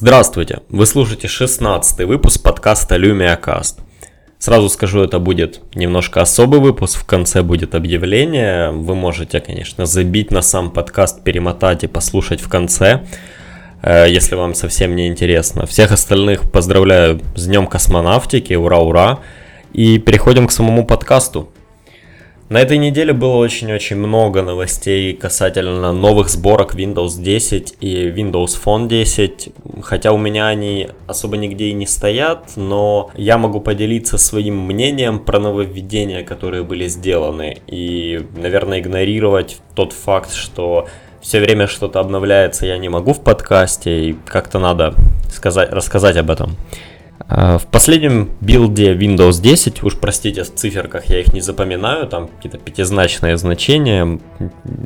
Здравствуйте! Вы слушаете 16 выпуск подкаста LumiaCast. Сразу скажу, это будет немножко особый выпуск, в конце будет объявление. Вы можете, конечно, забить на сам подкаст, перемотать и послушать в конце, э, если вам совсем не интересно. Всех остальных поздравляю с Днем космонавтики, ура-ура! И переходим к самому подкасту. На этой неделе было очень-очень много новостей касательно новых сборок Windows 10 и Windows Phone 10, хотя у меня они особо нигде и не стоят, но я могу поделиться своим мнением про нововведения, которые были сделаны, и, наверное, игнорировать тот факт, что все время что-то обновляется, я не могу в подкасте, и как-то надо сказать, рассказать об этом. А, в последнем билде Windows 10, уж простите, в циферках я их не запоминаю, там какие-то пятизначные значения,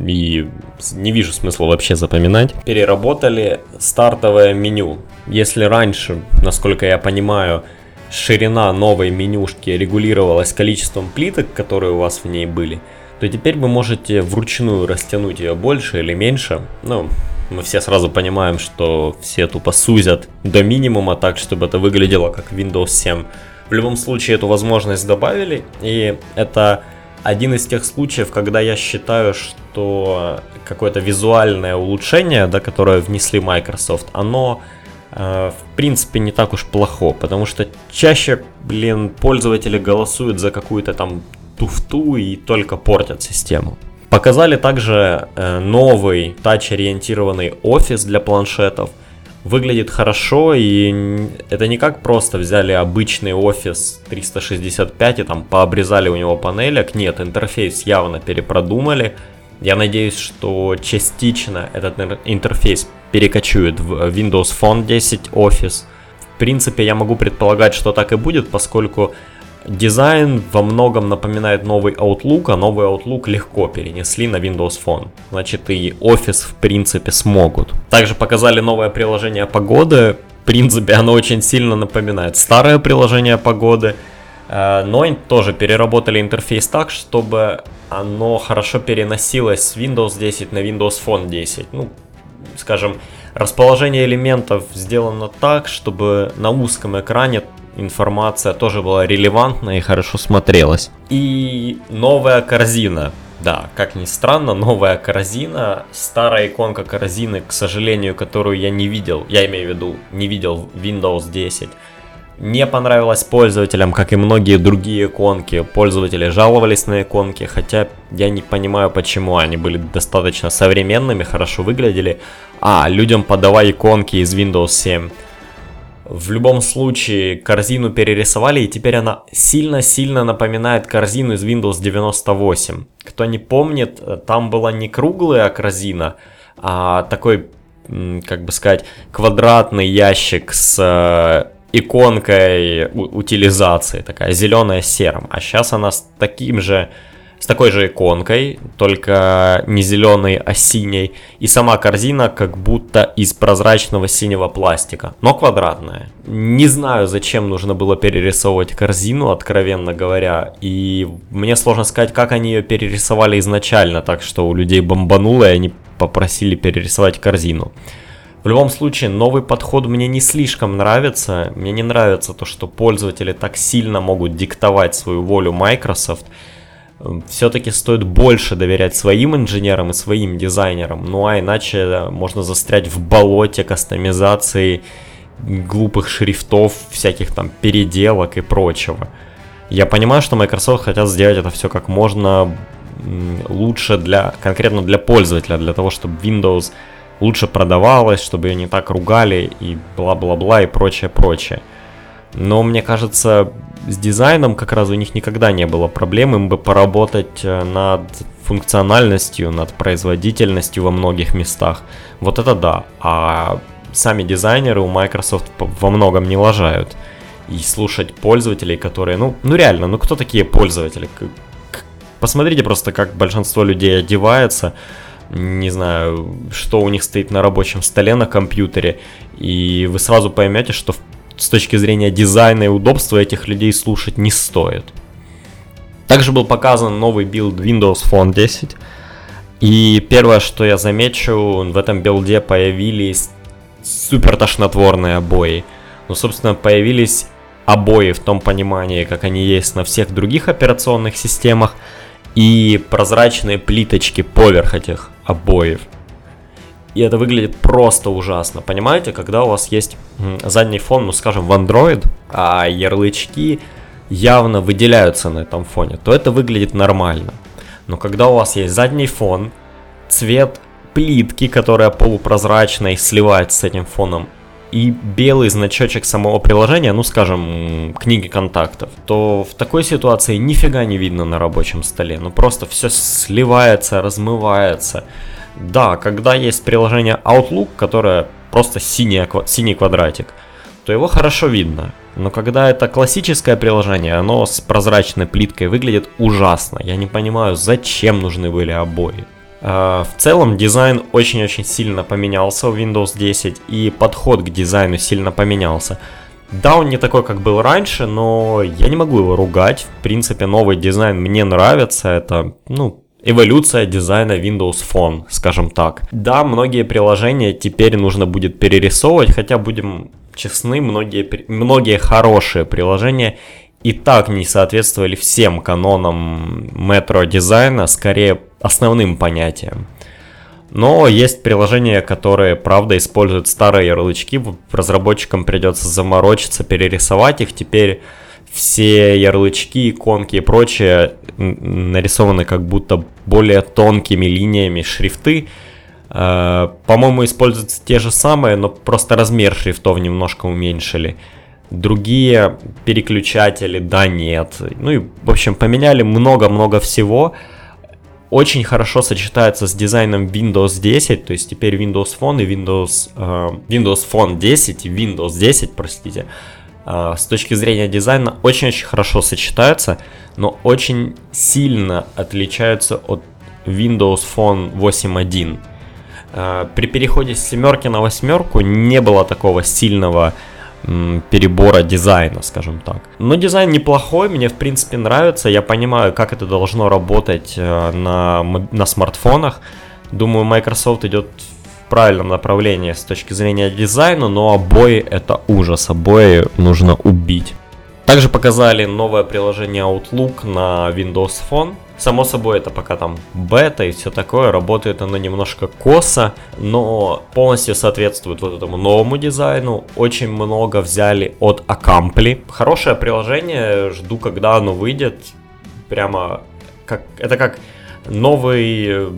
и не вижу смысла вообще запоминать. Переработали стартовое меню. Если раньше, насколько я понимаю, ширина новой менюшки регулировалась количеством плиток, которые у вас в ней были, то теперь вы можете вручную растянуть ее больше или меньше. Ну, мы все сразу понимаем, что все тупо сузят до минимума так, чтобы это выглядело как Windows 7. В любом случае эту возможность добавили, и это один из тех случаев, когда я считаю, что какое-то визуальное улучшение, да, которое внесли Microsoft, оно э, в принципе не так уж плохо, потому что чаще, блин, пользователи голосуют за какую-то там туфту и только портят систему. Показали также э, новый тач-ориентированный офис для планшетов. Выглядит хорошо, и это не как просто взяли обычный офис 365 и там пообрезали у него панелек. Нет, интерфейс явно перепродумали. Я надеюсь, что частично этот интерфейс перекочует в Windows Phone 10 Office. В принципе, я могу предполагать, что так и будет, поскольку Дизайн во многом напоминает новый Outlook, а новый Outlook легко перенесли на Windows Phone. Значит, и Office в принципе смогут. Также показали новое приложение погоды. В принципе, оно очень сильно напоминает старое приложение погоды. Э, но тоже переработали интерфейс так, чтобы оно хорошо переносилось с Windows 10 на Windows Phone 10. Ну, скажем, расположение элементов сделано так, чтобы на узком экране информация тоже была релевантна и хорошо смотрелась. И новая корзина. Да, как ни странно, новая корзина, старая иконка корзины, к сожалению, которую я не видел, я имею в виду, не видел Windows 10, не понравилась пользователям, как и многие другие иконки. Пользователи жаловались на иконки, хотя я не понимаю, почему они были достаточно современными, хорошо выглядели. А, людям подавай иконки из Windows 7. В любом случае, корзину перерисовали, и теперь она сильно-сильно напоминает корзину из Windows 98. Кто не помнит, там была не круглая корзина, а такой, как бы сказать, квадратный ящик с э, иконкой утилизации, такая зеленая серым. А сейчас она с таким же с такой же иконкой, только не зеленой, а синей. И сама корзина как будто из прозрачного синего пластика, но квадратная. Не знаю, зачем нужно было перерисовывать корзину, откровенно говоря. И мне сложно сказать, как они ее перерисовали изначально, так что у людей бомбануло, и они попросили перерисовать корзину. В любом случае, новый подход мне не слишком нравится. Мне не нравится то, что пользователи так сильно могут диктовать свою волю Microsoft все-таки стоит больше доверять своим инженерам и своим дизайнерам, ну а иначе можно застрять в болоте кастомизации глупых шрифтов, всяких там переделок и прочего. Я понимаю, что Microsoft хотят сделать это все как можно лучше для, конкретно для пользователя, для того, чтобы Windows лучше продавалась, чтобы ее не так ругали и бла-бла-бла и прочее-прочее. Но мне кажется, с дизайном как раз у них никогда не было проблем, им бы поработать э, над функциональностью, над производительностью во многих местах. Вот это да. А сами дизайнеры у Microsoft во многом не лажают. И слушать пользователей, которые, ну, ну реально, ну кто такие пользователи? Посмотрите просто, как большинство людей одевается, не знаю, что у них стоит на рабочем столе на компьютере, и вы сразу поймете, что в с точки зрения дизайна и удобства этих людей слушать не стоит. Также был показан новый билд Windows Phone 10. И первое, что я замечу, в этом билде появились супер тошнотворные обои. Ну, собственно, появились обои в том понимании, как они есть на всех других операционных системах, и прозрачные плиточки поверх этих обоев. И это выглядит просто ужасно. Понимаете, когда у вас есть задний фон, ну скажем, в Android, а ярлычки явно выделяются на этом фоне, то это выглядит нормально. Но когда у вас есть задний фон, цвет плитки, которая полупрозрачная и сливается с этим фоном, и белый значочек самого приложения, ну скажем, книги контактов, то в такой ситуации нифига не видно на рабочем столе. Ну просто все сливается, размывается. Да, когда есть приложение Outlook, которое просто синий, синий квадратик, то его хорошо видно. Но когда это классическое приложение, оно с прозрачной плиткой выглядит ужасно. Я не понимаю, зачем нужны были обои. А, в целом дизайн очень-очень сильно поменялся в Windows 10 и подход к дизайну сильно поменялся. Да, он не такой, как был раньше, но я не могу его ругать. В принципе, новый дизайн мне нравится. Это, ну, эволюция дизайна Windows Phone, скажем так. Да, многие приложения теперь нужно будет перерисовывать, хотя будем честны, многие, многие хорошие приложения и так не соответствовали всем канонам метро дизайна, скорее основным понятиям. Но есть приложения, которые, правда, используют старые ярлычки, разработчикам придется заморочиться, перерисовать их. Теперь все ярлычки, иконки и прочее нарисованы как будто более тонкими линиями шрифты. Э, по-моему, используются те же самые, но просто размер шрифтов немножко уменьшили. Другие переключатели, да, нет. Ну и, в общем, поменяли много-много всего. Очень хорошо сочетается с дизайном Windows 10, то есть теперь Windows Phone и Windows, э, Windows Phone 10 и Windows 10, простите, с точки зрения дизайна очень-очень хорошо сочетаются, но очень сильно отличаются от Windows Phone 8.1. Э, при переходе с семерки на восьмерку не было такого сильного перебора дизайна, скажем так. Но дизайн неплохой, мне в принципе нравится, я понимаю, как это должно работать э, на, на смартфонах. Думаю, Microsoft идет правильном направлении с точки зрения дизайна, но обои это ужас, обои нужно убить. Также показали новое приложение Outlook на Windows Phone. Само собой, это пока там бета и все такое, работает оно немножко косо, но полностью соответствует вот этому новому дизайну. Очень много взяли от Accompli. Хорошее приложение, жду, когда оно выйдет. Прямо как это как новый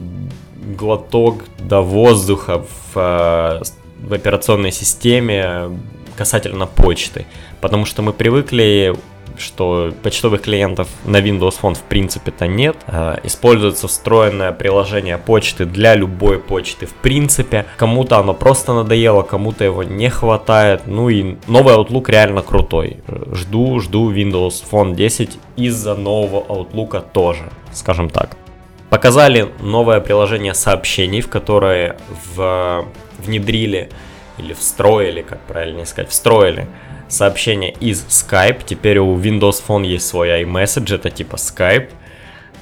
глоток до воздуха в, э, в операционной системе касательно почты. Потому что мы привыкли что почтовых клиентов на Windows Phone в принципе-то нет. А, используется встроенное приложение почты для любой почты в принципе. Кому-то оно просто надоело, кому-то его не хватает. Ну и новый Outlook реально крутой. Жду, жду Windows Phone 10 из-за нового Outlook тоже, скажем так. Показали новое приложение сообщений, в которое в, внедрили или встроили, как правильно сказать, встроили сообщения из Skype. Теперь у Windows Phone есть свой iMessage, это типа Skype.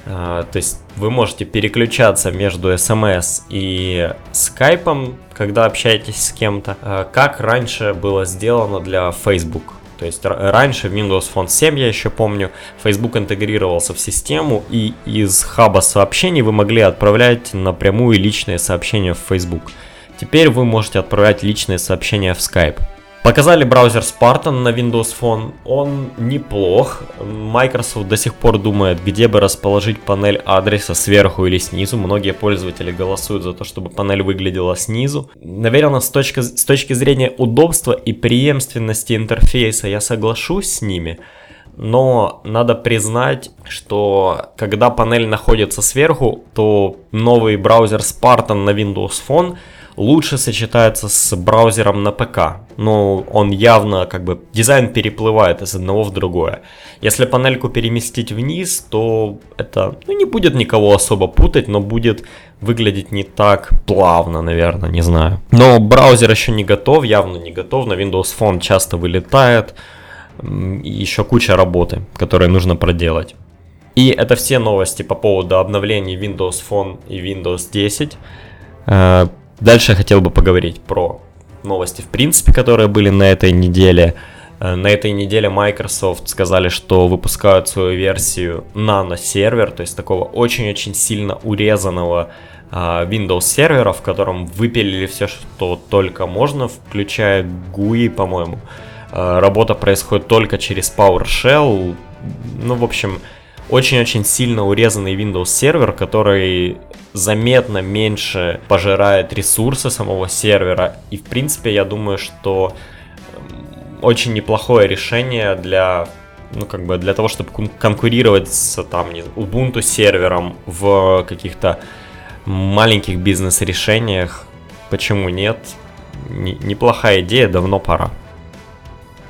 Uh, то есть вы можете переключаться между SMS и Skype, когда общаетесь с кем-то, uh, как раньше было сделано для Facebook. То есть раньше в Windows Phone 7, я еще помню, Facebook интегрировался в систему, и из хаба сообщений вы могли отправлять напрямую личные сообщения в Facebook. Теперь вы можете отправлять личные сообщения в Skype. Показали браузер Spartan на Windows Phone. Он неплох. Microsoft до сих пор думает, где бы расположить панель адреса сверху или снизу. Многие пользователи голосуют за то, чтобы панель выглядела снизу. Наверное, с точки, с точки зрения удобства и преемственности интерфейса я соглашусь с ними. Но надо признать, что когда панель находится сверху, то новый браузер Spartan на Windows Phone – лучше сочетается с браузером на ПК. Но он явно, как бы, дизайн переплывает из одного в другое. Если панельку переместить вниз, то это ну, не будет никого особо путать, но будет выглядеть не так плавно, наверное, не знаю. Но браузер еще не готов, явно не готов. На Windows Phone часто вылетает. Еще куча работы, которые нужно проделать. И это все новости по поводу обновлений Windows Phone и Windows 10. Дальше я хотел бы поговорить про новости, в принципе, которые были на этой неделе. Э, на этой неделе Microsoft сказали, что выпускают свою версию Nano сервер, то есть такого очень-очень сильно урезанного а, Windows сервера, в котором выпилили все, что только можно, включая GUI, по-моему. Э, работа происходит только через PowerShell. Ну, в общем, очень-очень сильно урезанный Windows сервер, который заметно меньше пожирает ресурсы самого сервера. И, в принципе, я думаю, что очень неплохое решение для ну, как бы для того, чтобы конкурировать с там, Ubuntu сервером в каких-то маленьких бизнес-решениях. Почему нет? неплохая идея, давно пора.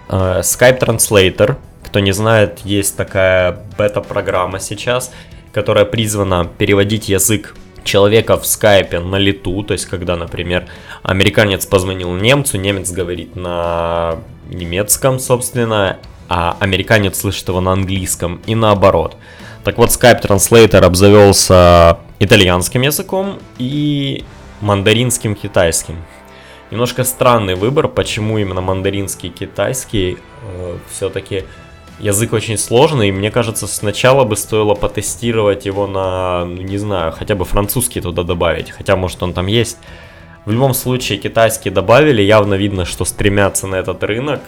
Uh, Skype Translator. Кто не знает, есть такая бета-программа сейчас, которая призвана переводить язык человека в скайпе на лету, то есть когда, например, американец позвонил немцу, немец говорит на немецком, собственно, а американец слышит его на английском и наоборот. Так вот, Skype Translator обзавелся итальянским языком и мандаринским китайским. Немножко странный выбор, почему именно мандаринский китайский. Э, все-таки язык очень сложный, и мне кажется, сначала бы стоило потестировать его на, ну, не знаю, хотя бы французский туда добавить, хотя, может, он там есть. В любом случае, китайские добавили, явно видно, что стремятся на этот рынок.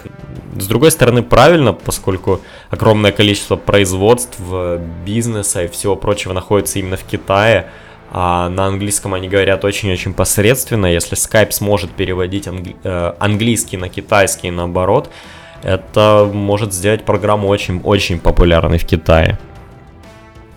С другой стороны, правильно, поскольку огромное количество производств, бизнеса и всего прочего находится именно в Китае, а на английском они говорят очень-очень посредственно. Если Skype сможет переводить англи- э, английский на китайский наоборот, это может сделать программу очень-очень популярной в Китае.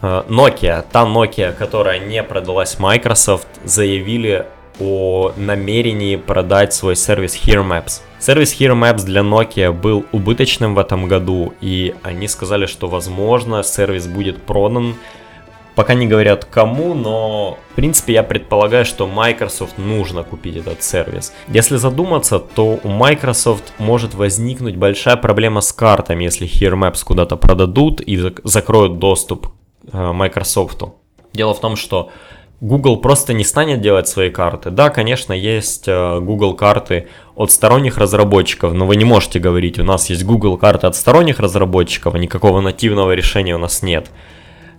Э, Nokia, та Nokia, которая не продалась Microsoft, заявили о намерении продать свой сервис Here Maps. Сервис Here Maps для Nokia был убыточным в этом году, и они сказали, что возможно сервис будет продан. Пока не говорят кому, но в принципе я предполагаю, что Microsoft нужно купить этот сервис. Если задуматься, то у Microsoft может возникнуть большая проблема с картами, если Here Maps куда-то продадут и закроют доступ э, Microsoft. Дело в том, что Google просто не станет делать свои карты. Да, конечно, есть э, Google карты от сторонних разработчиков, но вы не можете говорить, у нас есть Google карты от сторонних разработчиков, никакого нативного решения у нас нет.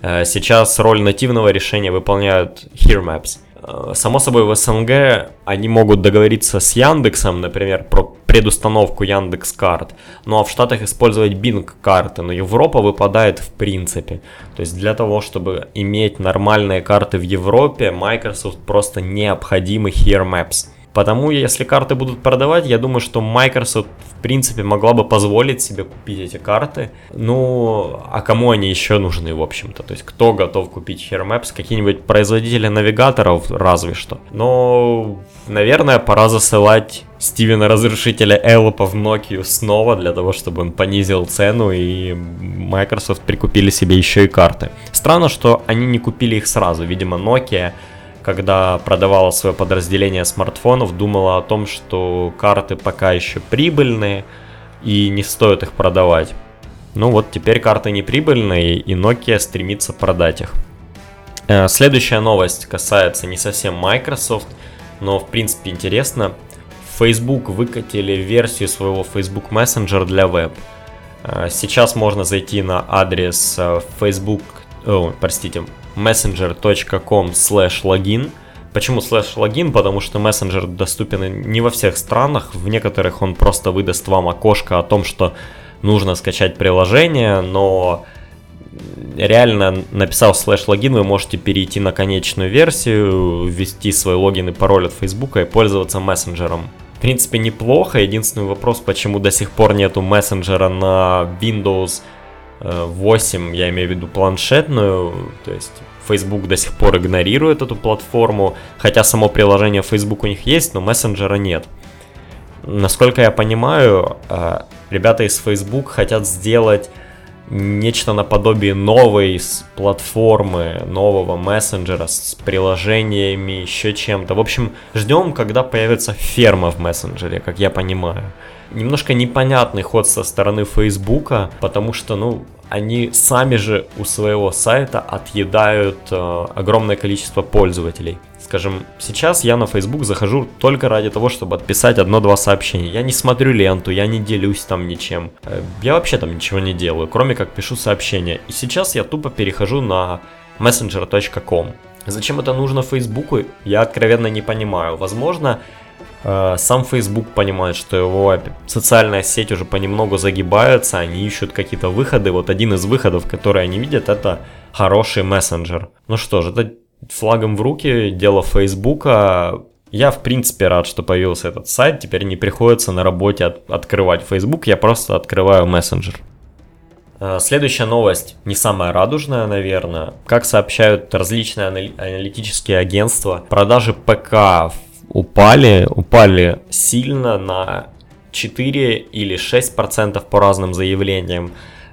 Э, сейчас роль нативного решения выполняют Here Maps. Э, само собой, в СНГ они могут договориться с Яндексом, например, про предустановку Яндекс карт, ну а в Штатах использовать Bing карты, но Европа выпадает в принципе. То есть для того, чтобы иметь нормальные карты в Европе, Microsoft просто необходимы Here Maps. Потому если карты будут продавать, я думаю, что Microsoft в принципе могла бы позволить себе купить эти карты. Ну, а кому они еще нужны, в общем-то? То есть кто готов купить Here Maps? Какие-нибудь производители навигаторов, разве что. Но, наверное, пора засылать Стивена Разрушителя Эллопа в Nokia снова для того, чтобы он понизил цену и Microsoft прикупили себе еще и карты. Странно, что они не купили их сразу. Видимо, Nokia когда продавала свое подразделение смартфонов, думала о том, что карты пока еще прибыльные и не стоит их продавать. Ну вот теперь карты не прибыльные и Nokia стремится продать их. Э, следующая новость касается не совсем Microsoft, но в принципе интересно. Facebook выкатили версию своего Facebook Messenger для веб. Э, сейчас можно зайти на адрес э, Facebook, о, простите, messenger.com slash login. Почему слэш логин? Потому что мессенджер доступен не во всех странах, в некоторых он просто выдаст вам окошко о том, что нужно скачать приложение, но реально написав слэш логин, вы можете перейти на конечную версию, ввести свой логин и пароль от Facebook и пользоваться мессенджером. В принципе, неплохо. Единственный вопрос, почему до сих пор нету мессенджера на Windows 8, я имею в виду планшетную, то есть Facebook до сих пор игнорирует эту платформу, хотя само приложение Facebook у них есть, но мессенджера нет. Насколько я понимаю, э, ребята из Facebook хотят сделать нечто наподобие новой платформы, нового мессенджера с приложениями, еще чем-то. В общем, ждем, когда появится ферма в мессенджере, как я понимаю. Немножко непонятный ход со стороны Фейсбука, потому что, ну, они сами же у своего сайта отъедают э, огромное количество пользователей. Скажем, сейчас я на Facebook захожу только ради того, чтобы отписать одно-два сообщения. Я не смотрю ленту, я не делюсь там ничем. Э, я вообще там ничего не делаю, кроме как пишу сообщения. И сейчас я тупо перехожу на messenger.com. Зачем это нужно Фейсбуку, я откровенно не понимаю. Возможно, сам Facebook понимает, что его социальная сеть уже понемногу загибается, они ищут какие-то выходы. Вот один из выходов, которые они видят, это хороший мессенджер. Ну что ж, это флагом в руки, дело Фейсбука. Я, в принципе, рад, что появился этот сайт. Теперь не приходится на работе от- открывать Facebook, я просто открываю мессенджер. Э, следующая новость не самая радужная, наверное. Как сообщают различные аналитические агентства, продажи ПК упали, упали сильно на 4 или 6% по разным заявлениям.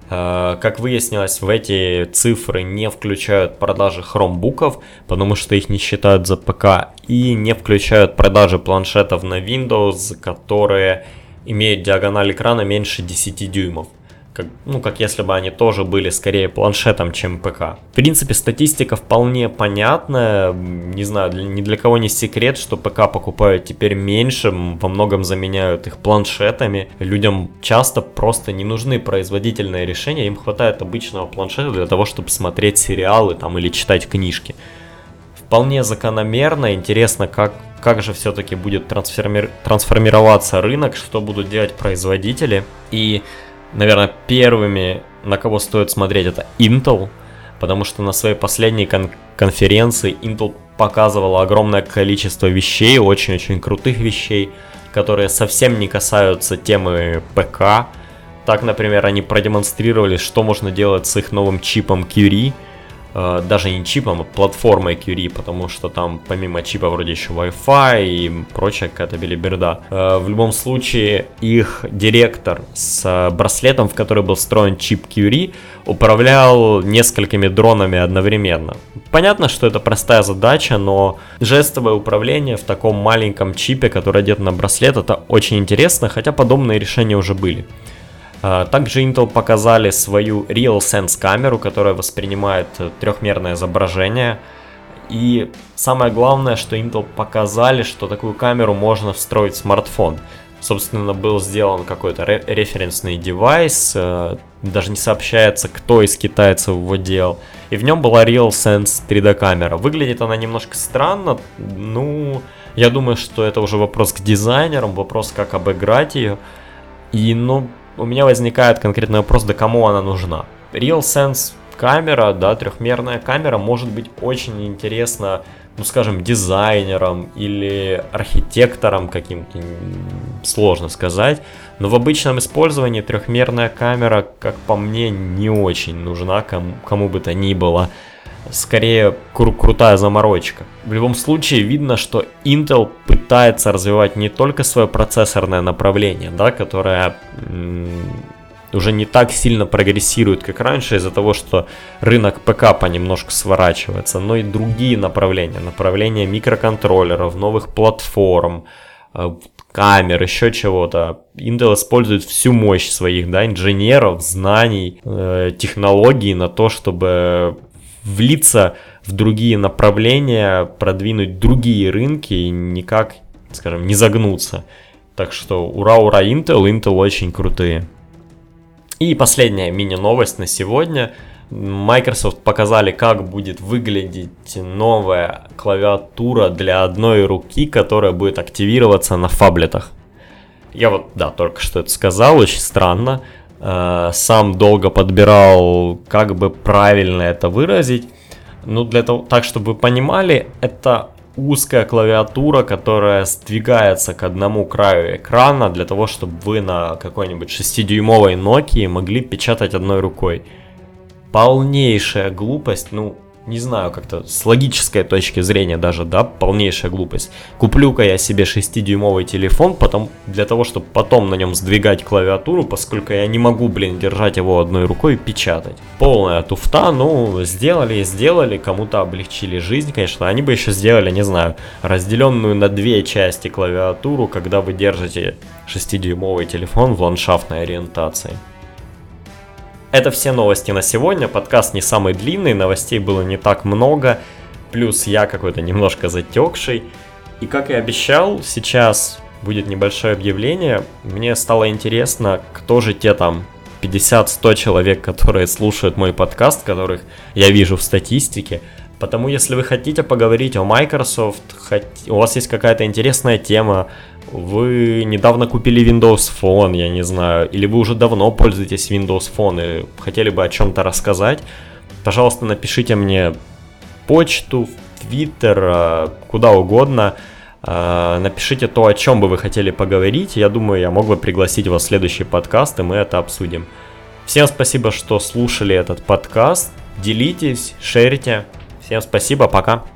Э, как выяснилось, в эти цифры не включают продажи хромбуков, потому что их не считают за ПК, и не включают продажи планшетов на Windows, которые имеют диагональ экрана меньше 10 дюймов как, ну, как если бы они тоже были скорее планшетом, чем ПК. В принципе, статистика вполне понятная. Не знаю, для, ни для кого не секрет, что ПК покупают теперь меньше, во многом заменяют их планшетами. Людям часто просто не нужны производительные решения, им хватает обычного планшета для того, чтобы смотреть сериалы там или читать книжки. Вполне закономерно, интересно, как как же все-таки будет трансформи- трансформироваться рынок, что будут делать производители. И наверное, первыми, на кого стоит смотреть, это Intel, потому что на своей последней кон- конференции Intel показывала огромное количество вещей, очень-очень крутых вещей, которые совсем не касаются темы ПК. Так, например, они продемонстрировали, что можно делать с их новым чипом Curie, даже не чипом, а платформой Curie, потому что там помимо чипа вроде еще Wi-Fi и прочая какая-то белиберда. Э, в любом случае, их директор с браслетом, в который был встроен чип Curie, управлял несколькими дронами одновременно. Понятно, что это простая задача, но жестовое управление в таком маленьком чипе, который одет на браслет, это очень интересно, хотя подобные решения уже были. А, также Intel показали свою RealSense камеру, которая воспринимает э, трехмерное изображение. И самое главное, что Intel показали, что такую камеру можно встроить в смартфон. Собственно, был сделан какой-то референсный девайс, э, даже не сообщается, кто из китайцев его делал. И в нем была RealSense 3D камера. Выглядит она немножко странно, ну, я думаю, что это уже вопрос к дизайнерам, вопрос, как обыграть ее. И, ну, у меня возникает конкретный вопрос, да кому она нужна. RealSense камера, да, трехмерная камера может быть очень интересна, ну скажем, дизайнером или архитектором каким-то, сложно сказать. Но в обычном использовании трехмерная камера, как по мне, не очень нужна кому, кому бы то ни было скорее кру- крутая заморочка. В любом случае видно, что Intel пытается развивать не только свое процессорное направление, да, которое м- уже не так сильно прогрессирует, как раньше, из-за того, что рынок ПК понемножку сворачивается, но и другие направления, направления микроконтроллеров, новых платформ, э, камер, еще чего-то. Intel использует всю мощь своих да, инженеров, знаний, э, технологий на то, чтобы влиться в другие направления, продвинуть другие рынки и никак, скажем, не загнуться. Так что ура-ура Intel, Intel очень крутые. И последняя мини-новость на сегодня. Microsoft показали, как будет выглядеть новая клавиатура для одной руки, которая будет активироваться на фаблетах. Я вот, да, только что это сказал, очень странно. Э, сам долго подбирал, как бы правильно это выразить. Ну, для того, так, чтобы вы понимали, это узкая клавиатура, которая сдвигается к одному краю экрана для того, чтобы вы на какой-нибудь 6-дюймовой Nokia могли печатать одной рукой. Полнейшая глупость, ну, не знаю, как-то с логической точки зрения даже, да, полнейшая глупость. Куплю-ка я себе 6-дюймовый телефон потом, для того, чтобы потом на нем сдвигать клавиатуру, поскольку я не могу, блин, держать его одной рукой и печатать. Полная туфта, ну, сделали и сделали, кому-то облегчили жизнь, конечно. Они бы еще сделали, не знаю, разделенную на две части клавиатуру, когда вы держите 6-дюймовый телефон в ландшафтной ориентации. Это все новости на сегодня. Подкаст не самый длинный, новостей было не так много. плюс я какой-то немножко затекший. И как и обещал, сейчас будет небольшое объявление. Мне стало интересно, кто же те там 50-100 человек, которые слушают мой подкаст, которых я вижу в статистике. Потому если вы хотите поговорить о Microsoft, у вас есть какая-то интересная тема, вы недавно купили Windows Phone, я не знаю, или вы уже давно пользуетесь Windows Phone и хотели бы о чем-то рассказать, пожалуйста, напишите мне почту, Twitter, э, куда угодно. Э, напишите то, о чем бы вы хотели поговорить. Я думаю, я мог бы пригласить вас в следующий подкаст, и мы это обсудим. Всем спасибо, что слушали этот подкаст. Делитесь, шерите. Всем спасибо, пока.